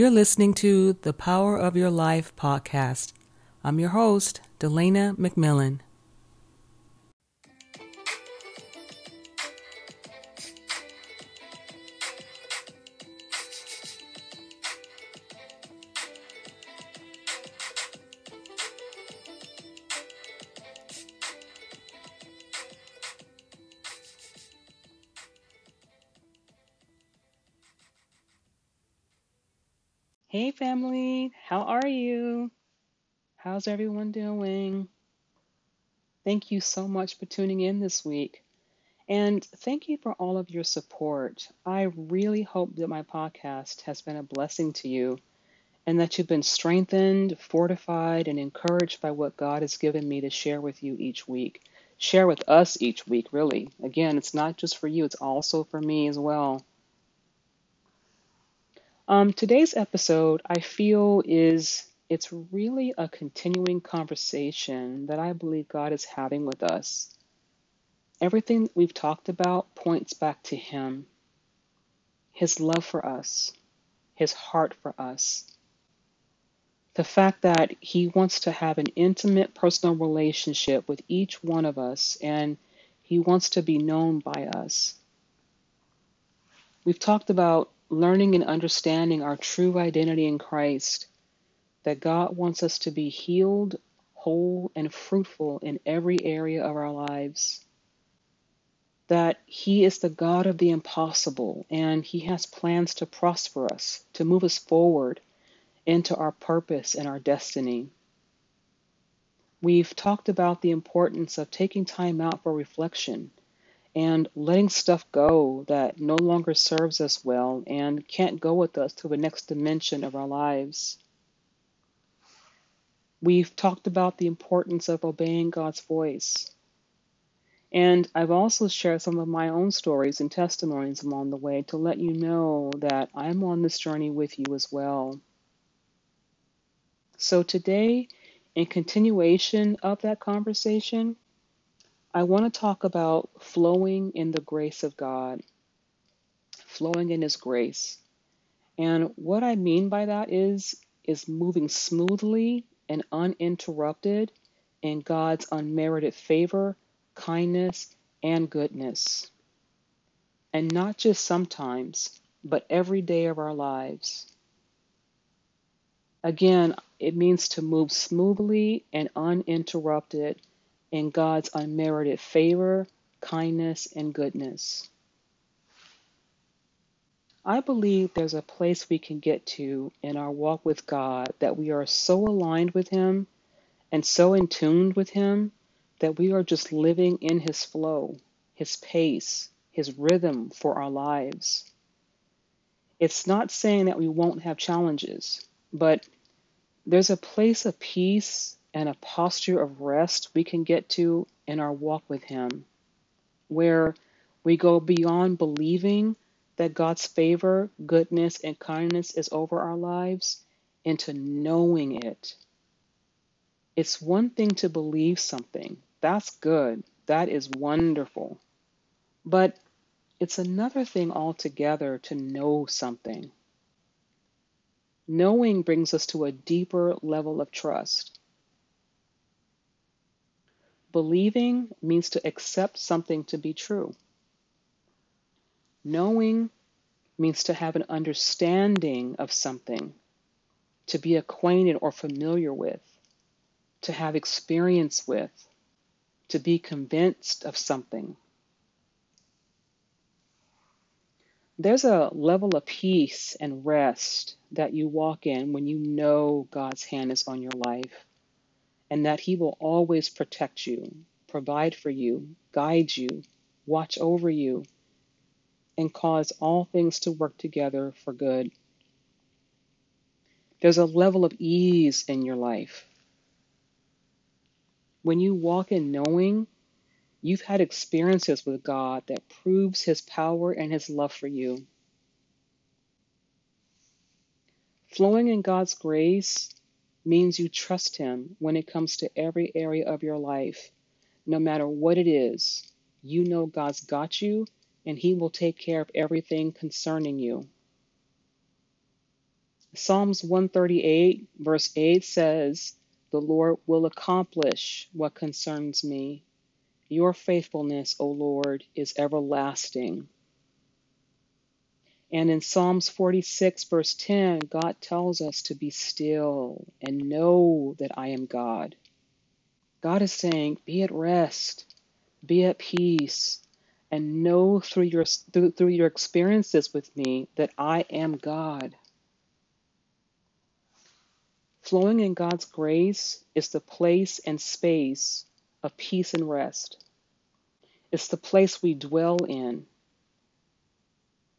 You're listening to the Power of Your Life podcast. I'm your host, Delleana McMillan. You? How's everyone doing? Thank you so much for tuning in this week. And thank you for all of your support. I really hope that my podcast has been a blessing to you and that you've been strengthened, fortified, and encouraged by what God has given me to share with you each week. Share with us each week, really. Again, it's not just for you, it's also for me as well. Um, today's episode, I feel, is it's really a continuing conversation that I believe God is having with us. Everything we've talked about points back to Him, His love for us, His heart for us. The fact that He wants to have an intimate personal relationship with each one of us and He wants to be known by us. We've talked about learning and understanding our true identity in Christ, that God wants us to be healed, whole, and fruitful in every area of our lives. That He is the God of the impossible, and He has plans to prosper us, to move us forward into our purpose and our destiny. We've talked about the importance of taking time out for reflection and letting stuff go that no longer serves us well and can't go with us to the next dimension of our lives. We've talked about the importance of obeying God's voice. And I've also shared some of my own stories and testimonies along the way to let you know that I'm on this journey with you as well. So today, in continuation of that conversation, I want to talk about flowing in the grace of God, flowing in His grace. And what I mean by that is, is moving smoothly and uninterrupted in God's unmerited favor, kindness, and goodness. And not just sometimes, but every day of our lives. Again, it means to move smoothly and uninterrupted in God's unmerited favor, kindness, and goodness. I believe there's a place we can get to in our walk with God that we are so aligned with Him and so in tune with Him that we are just living in His flow, His pace, His rhythm for our lives. It's not saying that we won't have challenges, but there's a place of peace and a posture of rest we can get to in our walk with Him, where we go beyond believing that God's favor, goodness, and kindness is over our lives into knowing it. It's one thing to believe something, that's good, that is wonderful. But it's another thing altogether to know something. Knowing brings us to a deeper level of trust. Believing means to accept something to be true. Knowing means to have an understanding of something, to be acquainted or familiar with, to have experience with, to be convinced of something. There's a level of peace and rest that you walk in when you know God's hand is on your life and that He will always protect you, provide for you, guide you, watch over you, and cause all things to work together for good. There's a level of ease in your life. When you walk in knowing, you've had experiences with God that proves His power and His love for you. Flowing in God's grace means you trust Him when it comes to every area of your life. No matter what it is, you know God's got you and He will take care of everything concerning you. Psalms 138, verse 8 says, The Lord will accomplish what concerns me. Your faithfulness, O Lord, is everlasting. And in Psalms 46, verse 10, God tells us to be still and know that I am God. God is saying, Be at rest, be at peace, and know through your, through, through your experiences with me that I am God. Flowing in God's grace is the place and space of peace and rest. It's the place we dwell in.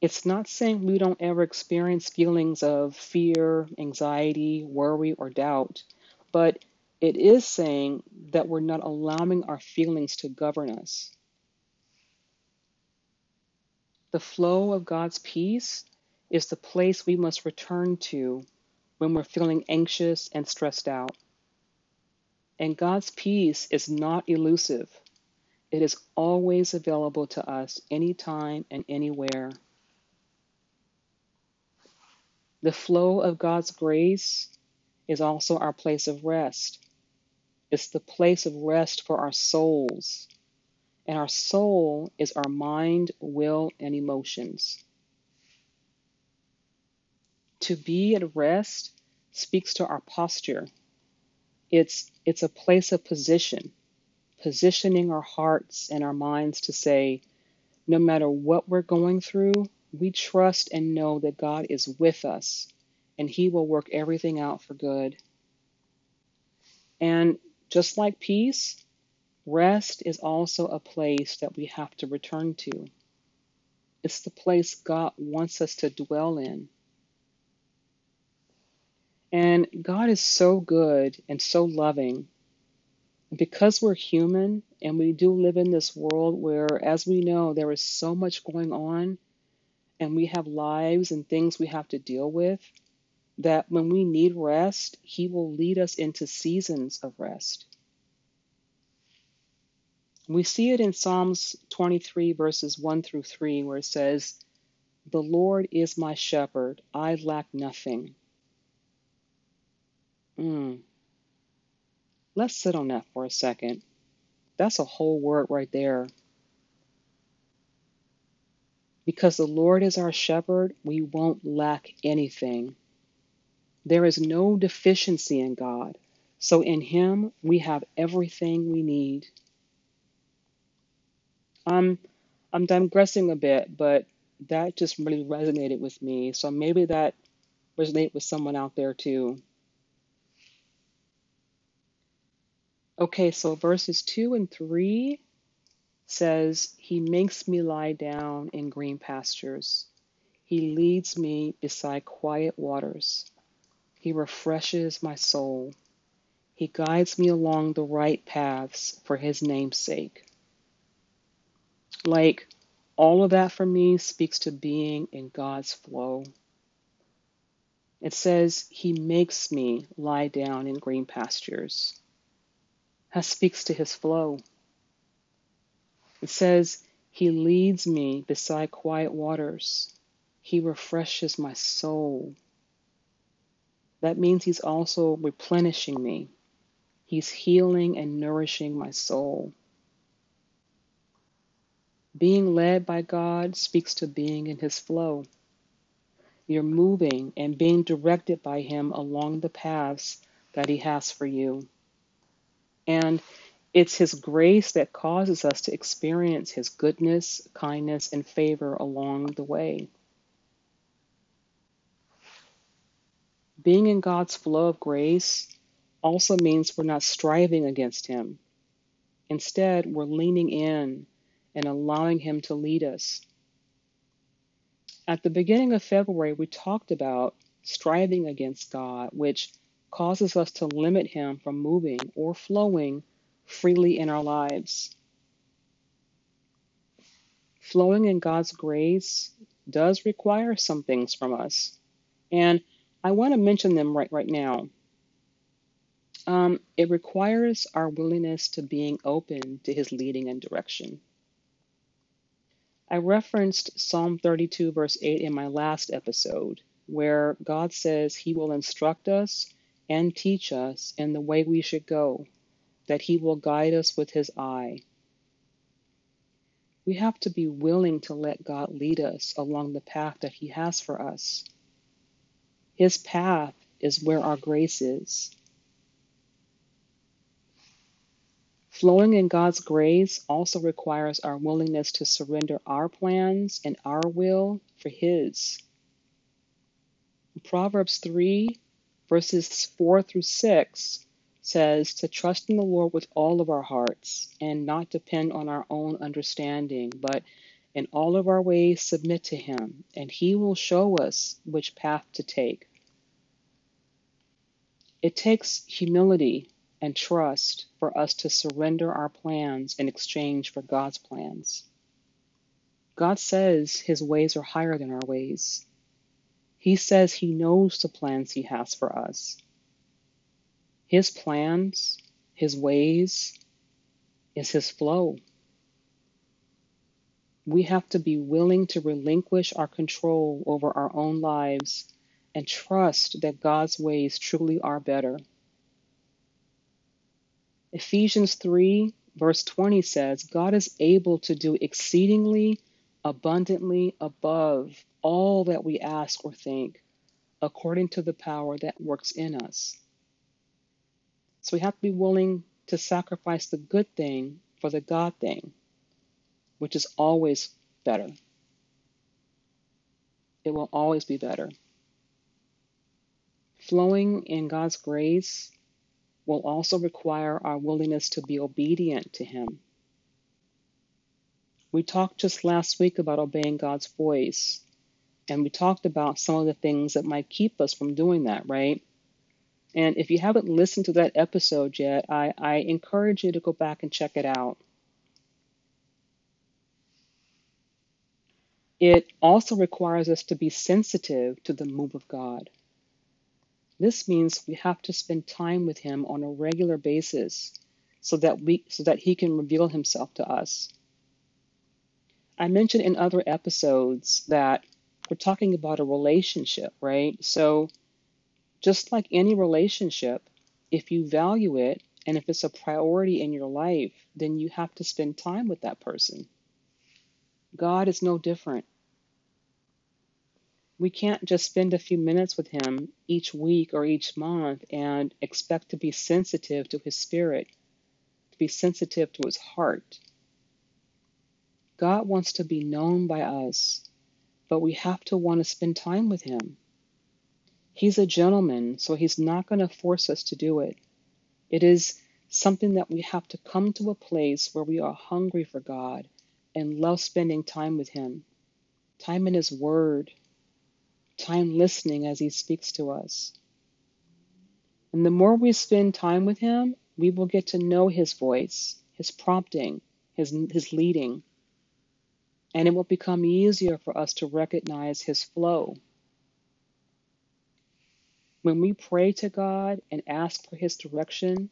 It's not saying we don't ever experience feelings of fear, anxiety, worry, or doubt, but it is saying that we're not allowing our feelings to govern us. The flow of God's peace is the place we must return to when we're feeling anxious and stressed out. And God's peace is not elusive, it is always available to us anytime and anywhere. The flow of God's grace is also our place of rest. It's the place of rest for our souls. And our soul is our mind, will, and emotions. To be at rest speaks to our posture. It's, it's a place of position, positioning our hearts and our minds to say, no matter what we're going through, we trust and know that God is with us and He will work everything out for good. And just like peace, rest is also a place that we have to return to. It's the place God wants us to dwell in. And God is so good and so loving. Because we're human and we do live in this world where, as we know, there is so much going on and we have lives and things we have to deal with, that when we need rest, He will lead us into seasons of rest. We see it in Psalms 23, verses 1 through 3, where it says, The Lord is my shepherd, I lack nothing. Mm. Let's sit on that for a second. That's a whole word right there. Because the Lord is our shepherd, we won't lack anything. There is no deficiency in God. So in Him, we have everything we need. I'm, I'm digressing a bit, but that just really resonated with me. So maybe that resonated with someone out there too. Okay, so verses 2 and 3 says, He makes me lie down in green pastures. He leads me beside quiet waters. He refreshes my soul. He guides me along the right paths for His name's sake. Like, all of that for me speaks to being in God's flow. It says, He makes me lie down in green pastures. That speaks to His flow. It says, He leads me beside quiet waters. He refreshes my soul. That means He's also replenishing me. He's healing and nourishing my soul. Being led by God speaks to being in His flow. You're moving and being directed by Him along the paths that He has for you. And it's His grace that causes us to experience His goodness, kindness, and favor along the way. Being in God's flow of grace also means we're not striving against Him. Instead, we're leaning in and allowing Him to lead us. At the beginning of February, we talked about striving against God, which causes us to limit Him from moving or flowing freely in our lives. Flowing in God's grace does require some things from us. And I want to mention them right, right now. Um, it requires our willingness to being open to his leading and direction. I referenced Psalm 32, verse 8 in my last episode, where God says He will instruct us and teach us in the way we should go, that He will guide us with His eye. We have to be willing to let God lead us along the path that He has for us. His path is where our grace is. Flowing in God's grace also requires our willingness to surrender our plans and our will for His. Proverbs 3, verses 4 through 6 says to trust in the Lord with all of our hearts and not depend on our own understanding, but in all of our ways submit to Him, and He will show us which path to take. It takes humility and trust for us to surrender our plans in exchange for God's plans. God says His ways are higher than our ways. He says He knows the plans He has for us. His plans, His ways, is His flow. We have to be willing to relinquish our control over our own lives and trust that God's ways truly are better. Ephesians 3, verse 20 says, God is able to do exceedingly abundantly above all that we ask or think, according to the power that works in us. So we have to be willing to sacrifice the good thing for the God thing, which is always better. It will always be better. Flowing in God's grace will also require our willingness to be obedient to Him. We talked just last week about obeying God's voice, and we talked about some of the things that might keep us from doing that, right? And if you haven't listened to that episode yet, I, I encourage you to go back and check it out. It also requires us to be sensitive to the move of God. This means we have to spend time with him on a regular basis so that we so that he can reveal himself to us. I mentioned in other episodes that we're talking about a relationship, right? So just like any relationship, if you value it and if it's a priority in your life, then you have to spend time with that person. God is no different. We can't just spend a few minutes with Him each week or each month and expect to be sensitive to His Spirit, to be sensitive to His heart. God wants to be known by us, but we have to want to spend time with Him. He's a gentleman, so he's not going to force us to do it. It is something that we have to come to a place where we are hungry for God and love spending time with Him, time in His Word, time listening as He speaks to us. And the more we spend time with Him, we will get to know His voice, His prompting, His, his leading. And it will become easier for us to recognize His flow when we pray to God and ask for His direction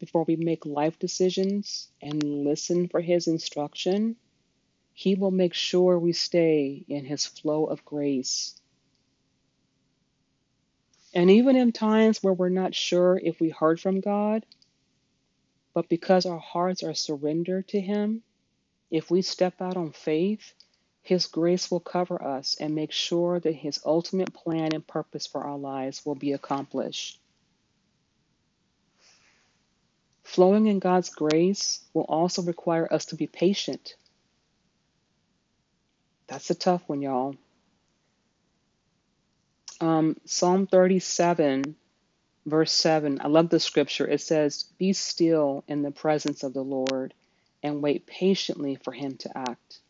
before we make life decisions and listen for His instruction, He will make sure we stay in His flow of grace. And even in times where we're not sure if we heard from God, but because our hearts are surrendered to Him, if we step out on faith his grace will cover us and make sure that His ultimate plan and purpose for our lives will be accomplished. Flowing in God's grace will also require us to be patient. That's a tough one, y'all. Um, Psalm 37, verse 7, I love the scripture. It says, Be still in the presence of the Lord and wait patiently for Him to act.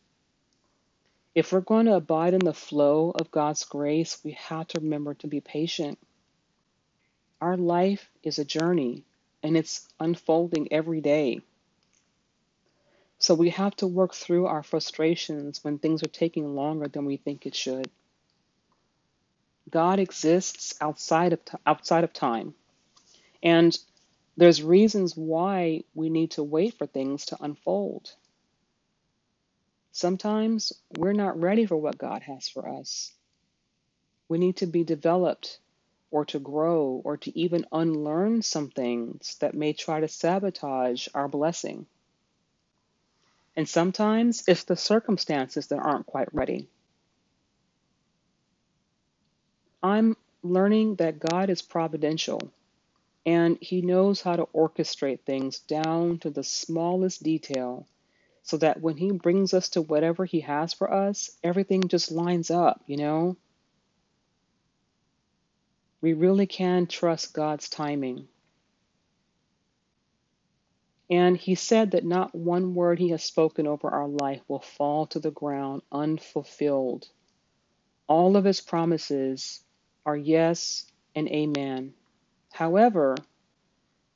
If we're going to abide in the flow of God's grace, we have to remember to be patient. Our life is a journey and it's unfolding every day. So we have to work through our frustrations when things are taking longer than we think it should. God exists outside of t- outside of time. And there's reasons why we need to wait for things to unfold. Sometimes we're not ready for what God has for us. We need to be developed or to grow or to even unlearn some things that may try to sabotage our blessing. And sometimes it's the circumstances that aren't quite ready. I'm learning that God is providential and He knows how to orchestrate things down to the smallest detail so that when He brings us to whatever He has for us, everything just lines up, you know? We really can trust God's timing. And he said that not one word he has spoken over our life will fall to the ground unfulfilled. All of his promises are yes and amen. However,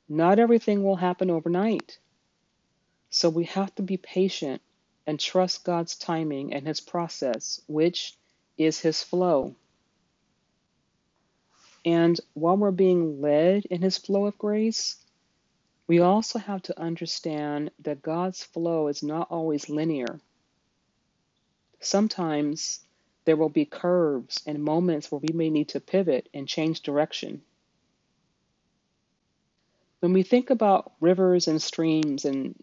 not everything will happen overnight. So we have to be patient and trust God's timing and his process, which is his flow. And while we're being led in his flow of grace, we also have to understand that God's flow is not always linear. Sometimes there will be curves and moments where we may need to pivot and change direction. When we think about rivers and streams and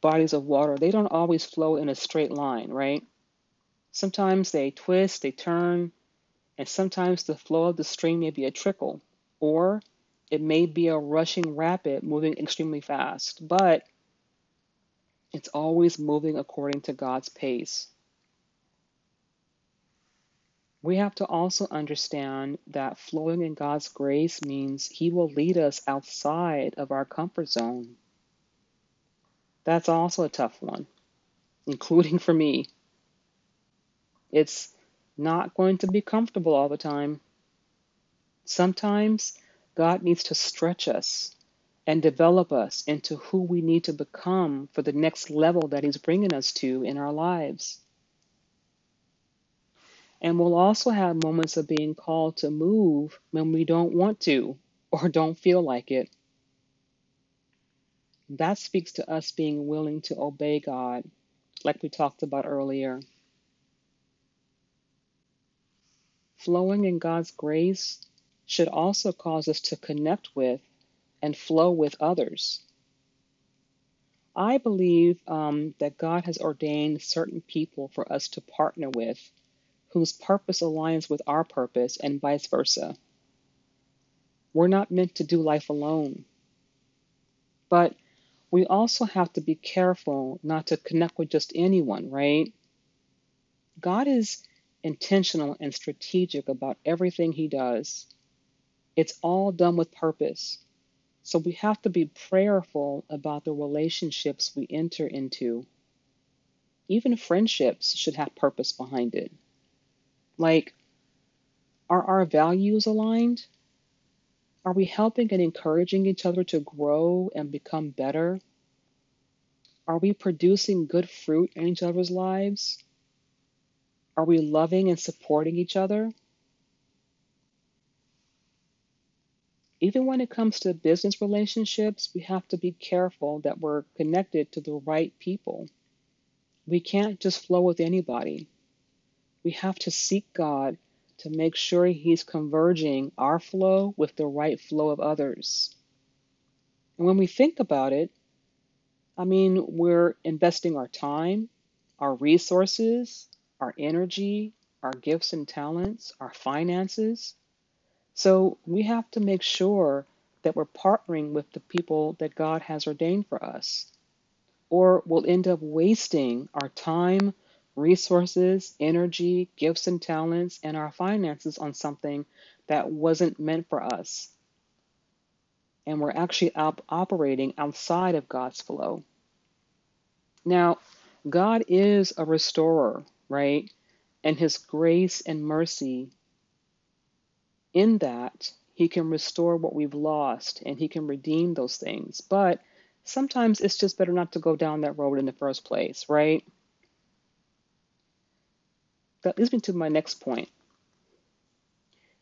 bodies of water, they don't always flow in a straight line, right? Sometimes they twist, they turn, and sometimes the flow of the stream may be a trickle, or it may be a rushing rapid moving extremely fast, but it's always moving according to God's pace. We have to also understand that flowing in God's grace means He will lead us outside of our comfort zone. That's also a tough one, including for me. It's not going to be comfortable all the time. Sometimes God needs to stretch us and develop us into who we need to become for the next level that He's bringing us to in our lives. And we'll also have moments of being called to move when we don't want to or don't feel like it. That speaks to us being willing to obey God, like we talked about earlier. Flowing in God's grace should also cause us to connect with and flow with others. I believe um, that God has ordained certain people for us to partner with whose purpose aligns with our purpose and vice versa. We're not meant to do life alone. But we also have to be careful not to connect with just anyone, right? God is intentional and strategic about everything He does. It's all done with purpose. So we have to be prayerful about the relationships we enter into. Even friendships should have purpose behind it. Like, are our values aligned? Are we helping and encouraging each other to grow and become better? Are we producing good fruit in each other's lives? Are we loving and supporting each other? Even when it comes to business relationships, we have to be careful that we're connected to the right people. We can't just flow with anybody. We have to seek God to make sure He's converging our flow with the right flow of others. And when we think about it, I mean, we're investing our time, our resources, our energy, our gifts and talents, our finances. So we have to make sure that we're partnering with the people that God has ordained for us, or we'll end up wasting our time, resources, energy, gifts and talents, and our finances on something that wasn't meant for us. And we're actually op- operating outside of God's flow. Now, God is a restorer, right? And His grace and mercy, in that, He can restore what we've lost and He can redeem those things. But sometimes it's just better not to go down that road in the first place, right? That leads me to my next point.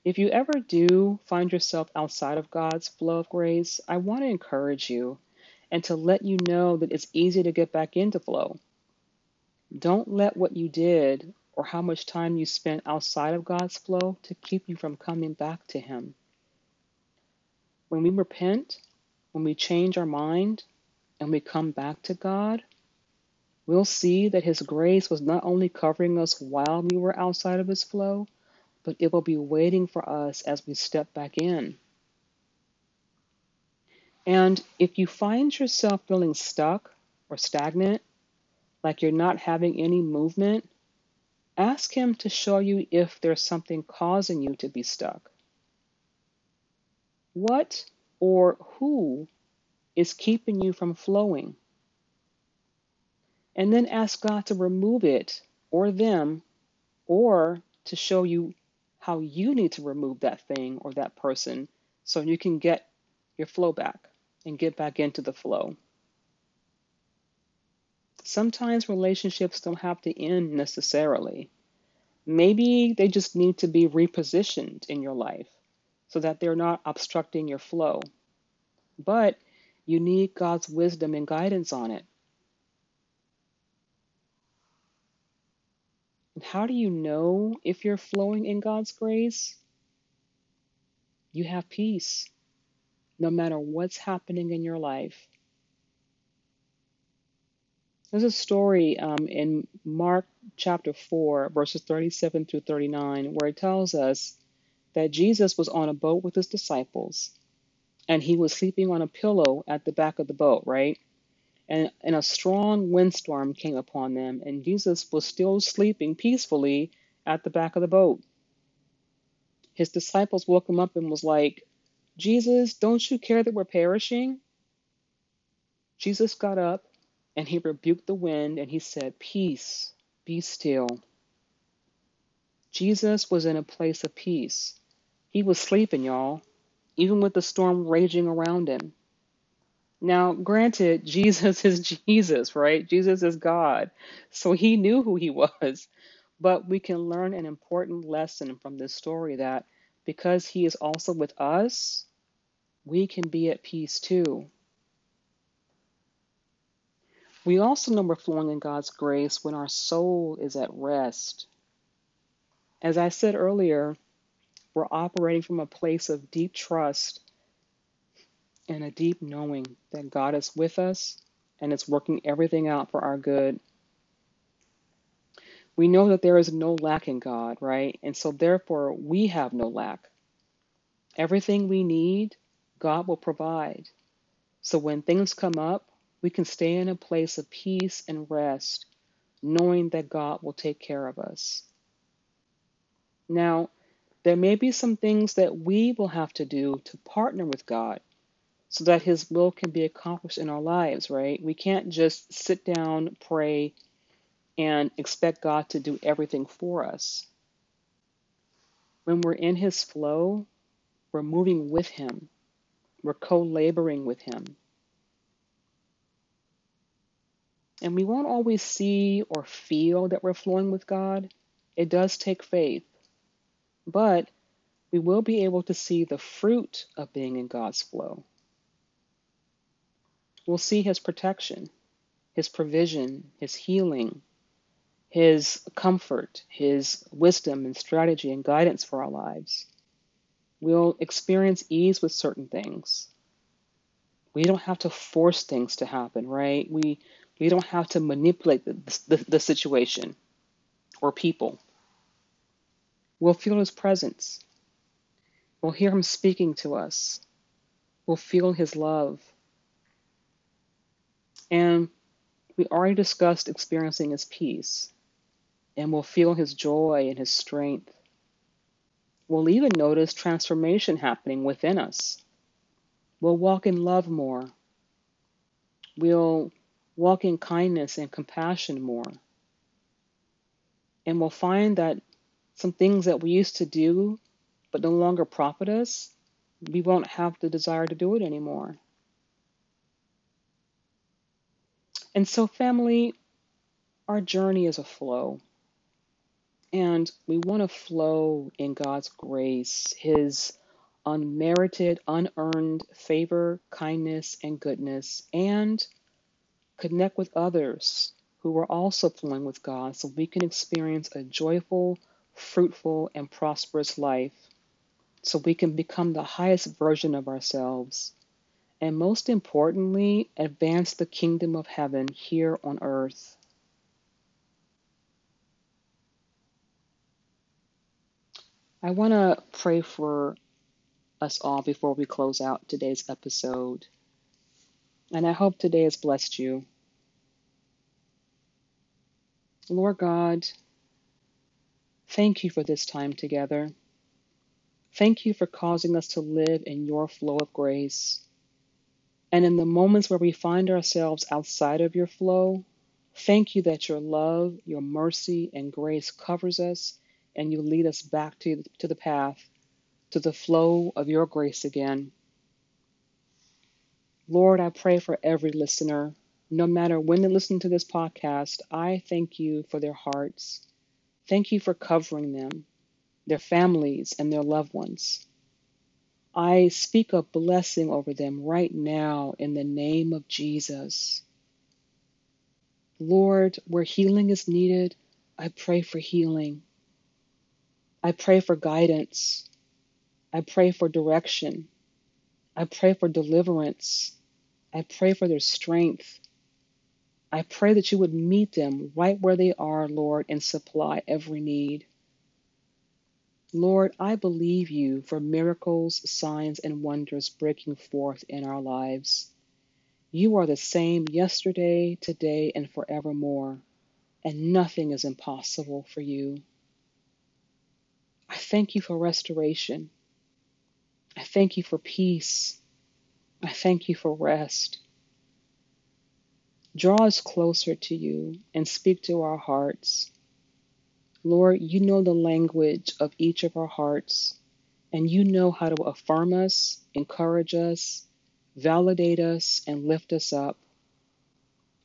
If you ever do find yourself outside of God's flow of grace, I want to encourage you and to let you know that it's easy to get back into flow. Don't let what you did or how much time you spent outside of God's flow to keep you from coming back to Him. When we repent, when we change our mind, and we come back to God, we'll see that His grace was not only covering us while we were outside of His flow, but it will be waiting for us as we step back in. And if you find yourself feeling stuck or stagnant, like you're not having any movement, ask Him to show you if there's something causing you to be stuck. What or who is keeping you from flowing? And then ask God to remove it or them or to show you how you need to remove that thing or that person so you can get your flow back and get back into the flow. Sometimes relationships don't have to end necessarily. Maybe they just need to be repositioned in your life so that they're not obstructing your flow. But you need God's wisdom and guidance on it. How do you know if you're flowing in God's grace? You have peace no matter what's happening in your life. There's a story um, in Mark chapter 4, verses 37 through 39, where it tells us that Jesus was on a boat with his disciples and he was sleeping on a pillow at the back of the boat, right? And, and a strong windstorm came upon them, and Jesus was still sleeping peacefully at the back of the boat. His disciples woke him up and was like, Jesus, don't you care that we're perishing? Jesus got up and he rebuked the wind and he said, Peace, be still. Jesus was in a place of peace. He was sleeping, y'all, even with the storm raging around him. Now, granted, Jesus is Jesus, right? Jesus is God. So he knew who he was. But we can learn an important lesson from this story that because he is also with us, we can be at peace too. We also know we're flowing in God's grace when our soul is at rest. As I said earlier, we're operating from a place of deep trust and a deep knowing that God is with us and is working everything out for our good. We know that there is no lack in God, right? And so therefore we have no lack. Everything we need God will provide. So when things come up, we can stay in a place of peace and rest, knowing that God will take care of us. Now, there may be some things that we will have to do to partner with God so that His will can be accomplished in our lives, right? We can't just sit down, pray, and expect God to do everything for us. When we're in His flow, we're moving with Him. We're co laboring with Him. And we won't always see or feel that we're flowing with God. It does take faith. But we will be able to see the fruit of being in God's flow. We'll see His protection, His provision, His healing, His comfort, His wisdom and strategy and guidance for our lives. We'll experience ease with certain things. We don't have to force things to happen, right? We we don't have to manipulate the, the, the situation or people. We'll feel His presence. We'll hear Him speaking to us. We'll feel His love. And we already discussed experiencing His peace. And we'll feel His joy and His strength. We'll even notice transformation happening within us. We'll walk in love more. We'll walk in kindness and compassion more. And we'll find that some things that we used to do but no longer profit us, we won't have the desire to do it anymore. And so, family, our journey is a flow. And we want to flow in God's grace, His unmerited, unearned favor, kindness, and goodness, and connect with others who are also flowing with God so we can experience a joyful, fruitful, and prosperous life, so we can become the highest version of ourselves, and most importantly, advance the kingdom of heaven here on earth. I want to pray for us all before we close out today's episode. And I hope today has blessed you. Lord God, thank you for this time together. Thank you for causing us to live in your flow of grace. And in the moments where we find ourselves outside of your flow, thank you that your love, your mercy, and grace covers us and you lead us back to, to the path, to the flow of your grace again. Lord, I pray for every listener, no matter when they listen to this podcast, I thank you for their hearts. Thank you for covering them, their families, and their loved ones. I speak a blessing over them right now in the name of Jesus. Lord, where healing is needed, I pray for healing. I pray for guidance. I pray for direction. I pray for deliverance. I pray for their strength. I pray that you would meet them right where they are, Lord, and supply every need. Lord, I believe you for miracles, signs, and wonders breaking forth in our lives. You are the same yesterday, today, and forevermore, and nothing is impossible for you. I thank you for restoration. I thank you for peace. I thank you for rest. Draw us closer to you and speak to our hearts. Lord, you know the language of each of our hearts, and you know how to affirm us, encourage us, validate us, and lift us up.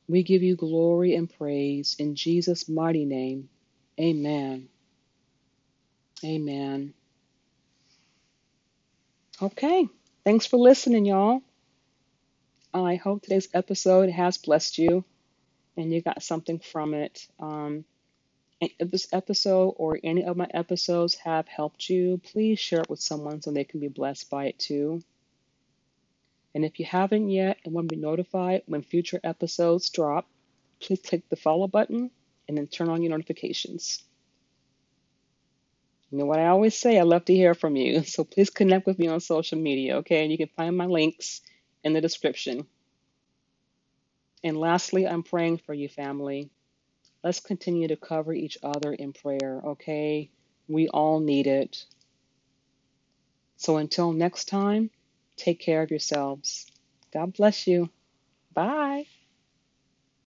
We give you glory and praise in Jesus' mighty name. Amen. Amen. Okay. Thanks for listening, y'all. I hope today's episode has blessed you and you got something from it. Um, this episode or any of my episodes have helped you, please share it with someone so they can be blessed by it too. And if you haven't yet and want to be notified when future episodes drop, please click the follow button and then turn on your notifications. You know what I always say? I love to hear from you. So please connect with me on social media, okay? And you can find my links in the description. And lastly, I'm praying for you, family. Let's continue to cover each other in prayer, okay? We all need it. So until next time, take care of yourselves. God bless you. Bye.